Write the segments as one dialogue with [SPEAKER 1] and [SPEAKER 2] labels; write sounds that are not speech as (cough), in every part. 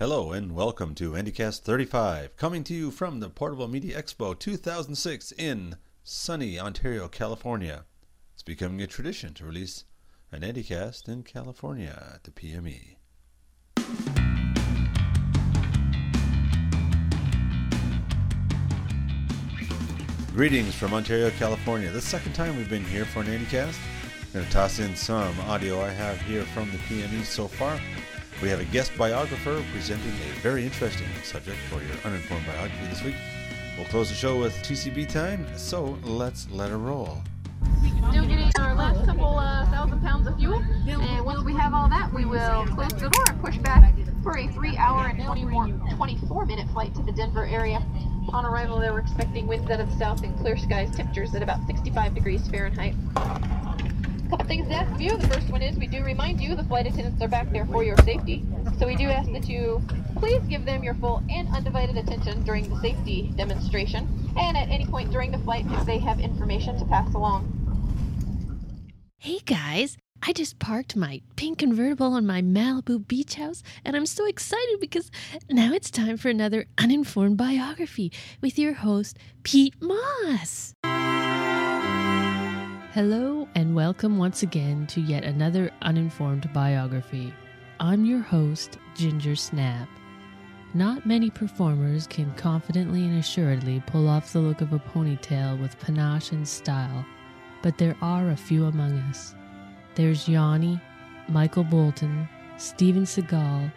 [SPEAKER 1] Hello and welcome to AndyCast 35, coming to you from the Portable Media Expo 2006 in sunny Ontario, California. It's becoming a tradition to release an AndyCast in California at the PME. Greetings from Ontario, California. The second time we've been here for an AndyCast. I'm going to toss in some audio I have here from the PME so far. We have a guest biographer presenting a very interesting subject for your uninformed biography this week. We'll close the show with TCB time, so let's let her roll.
[SPEAKER 2] Still getting our last couple uh, thousand pounds of fuel, and once we have all that, we will close the door and push back for a three-hour and 24-minute flight to the Denver area. On arrival, they were expecting winds out of the south and clear skies, temperatures at about 65 degrees Fahrenheit. Couple things to ask of you. The first one is we do remind you the flight attendants are back there for your safety. So we do ask that you please give them your full and undivided attention during the safety demonstration and at any point during the flight if they have information to pass along.
[SPEAKER 3] Hey guys, I just parked my pink convertible on my Malibu beach house and I'm so excited because now it's time for another uninformed biography with your host, Pete Moss. Hello and welcome once again to yet another uninformed biography. I'm your host, Ginger Snap. Not many performers can confidently and assuredly pull off the look of a ponytail with panache and style, but there are a few among us. There's Yanni, Michael Bolton, Steven Seagal,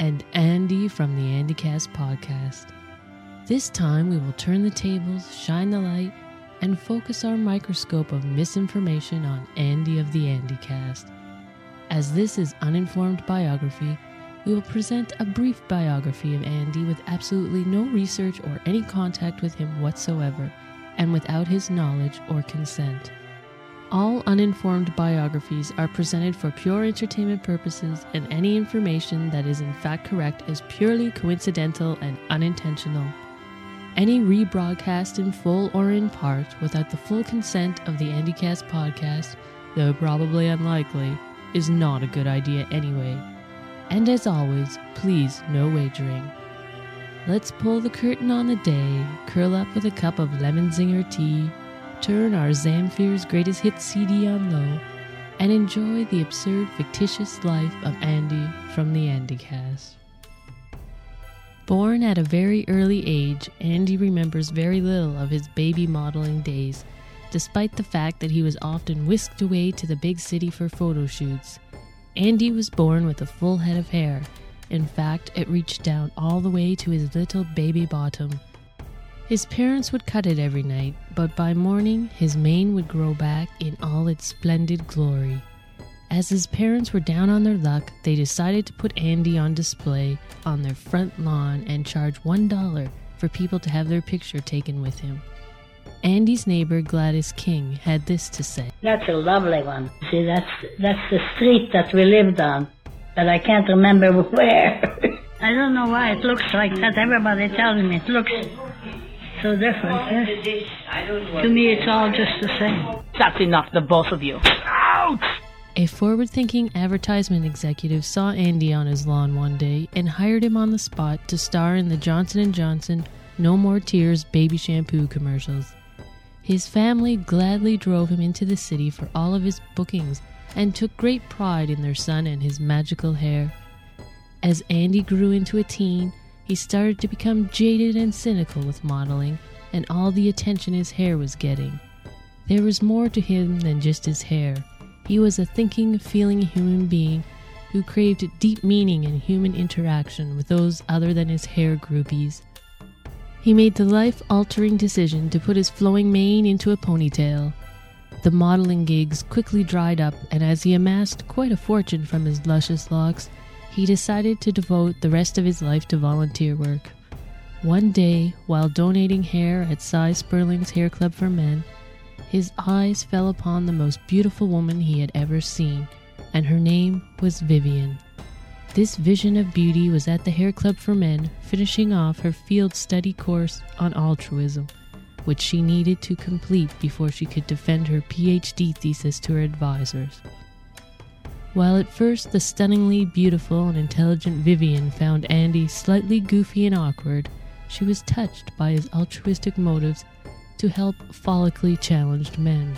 [SPEAKER 3] and Andy from the Andycast podcast. This time we will turn the tables, shine the light, and focus our microscope of misinformation on Andy of the Andycast. As this is uninformed biography, we will present a brief biography of Andy with absolutely no research or any contact with him whatsoever, and without his knowledge or consent. All uninformed biographies are presented for pure entertainment purposes, and any information that is in fact correct is purely coincidental and unintentional. Any rebroadcast in full or in part without the full consent of the Andycast podcast, though probably unlikely, is not a good idea anyway. And as always, please no wagering. Let's pull the curtain on the day, curl up with a cup of lemon zinger tea, turn our Zamfir's greatest hit CD on low, and enjoy the absurd fictitious life of Andy from the Andycast. Born at a very early age, Andy remembers very little of his baby modeling days, despite the fact that he was often whisked away to the big city for photo shoots. Andy was born with a full head of hair. In fact, it reached down all the way to his little baby bottom. His parents would cut it every night, but by morning his mane would grow back in all its splendid glory. As his parents were down on their luck, they decided to put Andy on display on their front lawn and charge $1 for people to have their picture taken with him. Andy's neighbor Gladys King had this to say.
[SPEAKER 4] That's a lovely one. See, that's that's the street that we lived on, but I can't remember (laughs) where. I don't know why it looks like that. Everybody tells me it looks so different. Yes? To me, it's all just the same.
[SPEAKER 5] That's enough, the both of you. Out!
[SPEAKER 3] A forward-thinking advertisement executive saw Andy on his lawn one day and hired him on the spot to star in the Johnson & Johnson No More Tears baby shampoo commercials. His family gladly drove him into the city for all of his bookings and took great pride in their son and his magical hair. As Andy grew into a teen, he started to become jaded and cynical with modeling and all the attention his hair was getting. There was more to him than just his hair. He was a thinking, feeling human being who craved deep meaning in human interaction with those other than his hair groupies. He made the life altering decision to put his flowing mane into a ponytail. The modeling gigs quickly dried up, and as he amassed quite a fortune from his luscious locks, he decided to devote the rest of his life to volunteer work. One day, while donating hair at Sy Sperling's Hair Club for Men, his eyes fell upon the most beautiful woman he had ever seen, and her name was Vivian. This vision of beauty was at the Hair Club for Men, finishing off her field study course on altruism, which she needed to complete before she could defend her PhD thesis to her advisors. While at first the stunningly beautiful and intelligent Vivian found Andy slightly goofy and awkward, she was touched by his altruistic motives to help follically challenged men.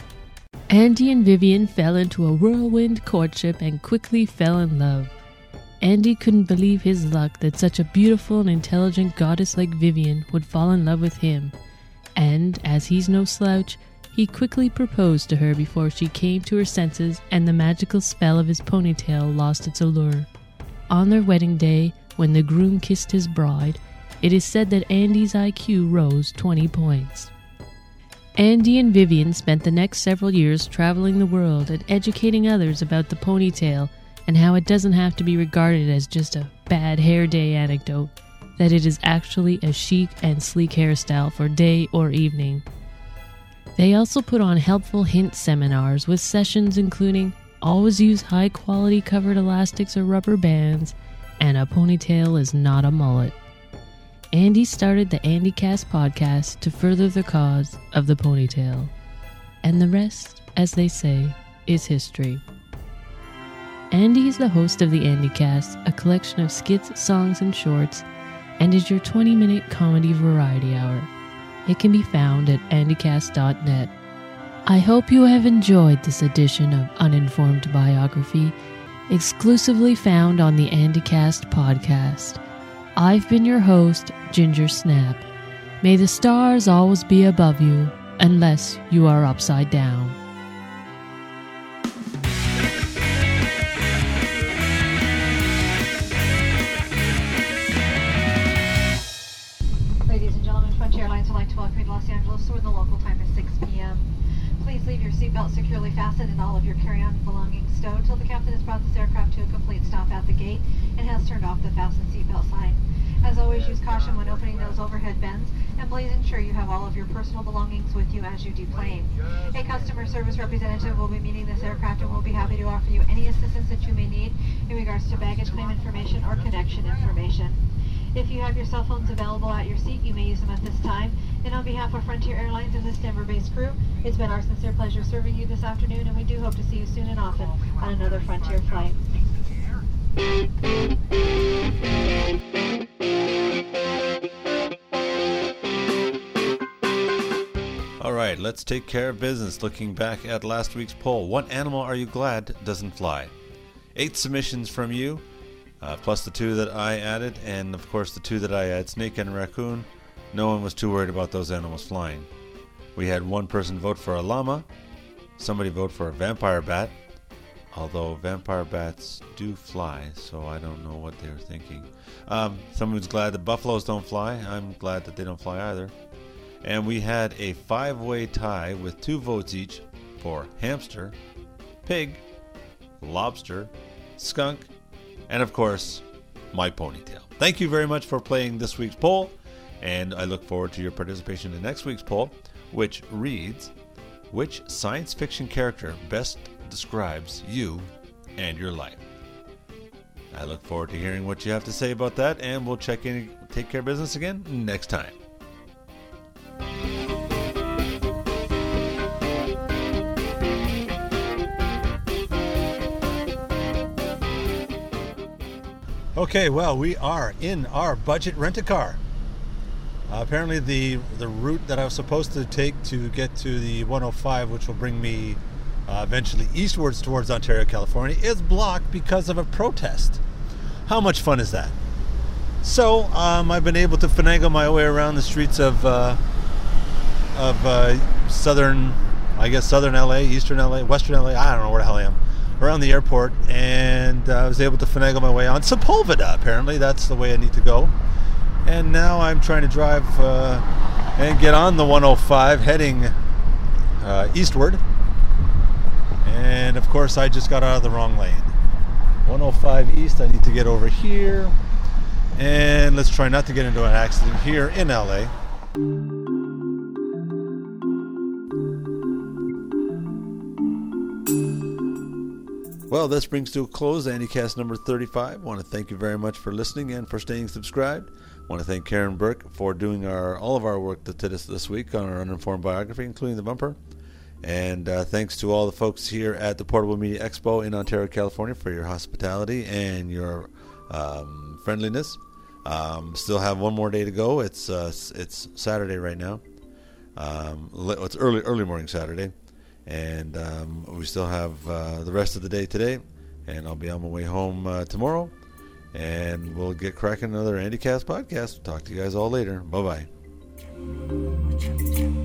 [SPEAKER 3] Andy and Vivian fell into a whirlwind courtship and quickly fell in love. Andy couldn't believe his luck that such a beautiful and intelligent goddess like Vivian would fall in love with him, and, as he's no slouch, he quickly proposed to her before she came to her senses and the magical spell of his ponytail lost its allure. On their wedding day, when the groom kissed his bride, it is said that Andy's IQ rose 20 points. Andy and Vivian spent the next several years traveling the world and educating others about the ponytail and how it doesn't have to be regarded as just a bad hair day anecdote, that it is actually a chic and sleek hairstyle for day or evening. They also put on helpful hint seminars with sessions including always use high quality covered elastics or rubber bands, and a ponytail is not a mullet. Andy started the AndyCast podcast to further the cause of the ponytail. And the rest, as they say, is history. Andy is the host of the AndyCast, a collection of skits, songs, and shorts, and is your 20 minute comedy variety hour. It can be found at andycast.net. I hope you have enjoyed this edition of Uninformed Biography, exclusively found on the AndyCast podcast. I've been your host, Ginger Snap. May the stars always be above you, unless you are upside down.
[SPEAKER 2] Ladies and gentlemen, Frontier Airlines would like to welcome you to Los Angeles, where the local time is 6 p.m. Please leave your seatbelt securely fastened and all of your carry-on belongings stowed till the captain has brought this aircraft to a complete stop at the gate and has turned off the fasten seatbelt sign. As always, use caution when opening those overhead bins, and please ensure you have all of your personal belongings with you as you deplane. A customer service representative will be meeting this aircraft and will be happy to offer you any assistance that you may need in regards to baggage claim information or connection information. If you have your cell phones available at your seat, you may use them at this time. And on behalf of Frontier Airlines and this Denver-based crew, it's been our sincere pleasure serving you this afternoon, and we do hope to see you soon and often on another Frontier flight.
[SPEAKER 1] All right, let's take care of business. Looking back at last week's poll, what animal are you glad doesn't fly? Eight submissions from you, uh, plus the two that I added, and of course the two that I had, snake and raccoon. No one was too worried about those animals flying. We had one person vote for a llama, somebody vote for a vampire bat, although vampire bats do fly, so I don't know what they were thinking. Um, someone was glad that buffaloes don't fly. I'm glad that they don't fly either. And we had a five way tie with two votes each for hamster, pig, lobster, skunk, and of course, my ponytail. Thank you very much for playing this week's poll, and I look forward to your participation in next week's poll, which reads Which science fiction character best describes you and your life? I look forward to hearing what you have to say about that, and we'll check in, take care of business again next time. Okay, well, we are in our budget rent a car. Uh, apparently, the the route that I was supposed to take to get to the 105, which will bring me uh, eventually eastwards towards Ontario, California, is blocked because of a protest. How much fun is that? So um, I've been able to finagle my way around the streets of uh, of uh, southern, I guess southern LA, eastern LA, western LA. I don't know where the hell I am. Around the airport, and I was able to finagle my way on Sepulveda. Apparently, that's the way I need to go. And now I'm trying to drive uh, and get on the 105, heading uh, eastward. And of course, I just got out of the wrong lane. 105 east. I need to get over here. And let's try not to get into an accident here in LA. Well, this brings to a close AndyCast number 35. I want to thank you very much for listening and for staying subscribed. I want to thank Karen Burke for doing our all of our work to this this week on our uninformed biography, including the bumper. And uh, thanks to all the folks here at the Portable Media Expo in Ontario, California, for your hospitality and your um, friendliness. Um, still have one more day to go. It's uh, it's Saturday right now. Um, it's early early morning Saturday, and um, we still have uh, the rest of the day today. And I'll be on my way home uh, tomorrow, and we'll get cracking another Andy Cast podcast. Talk to you guys all later. Bye bye.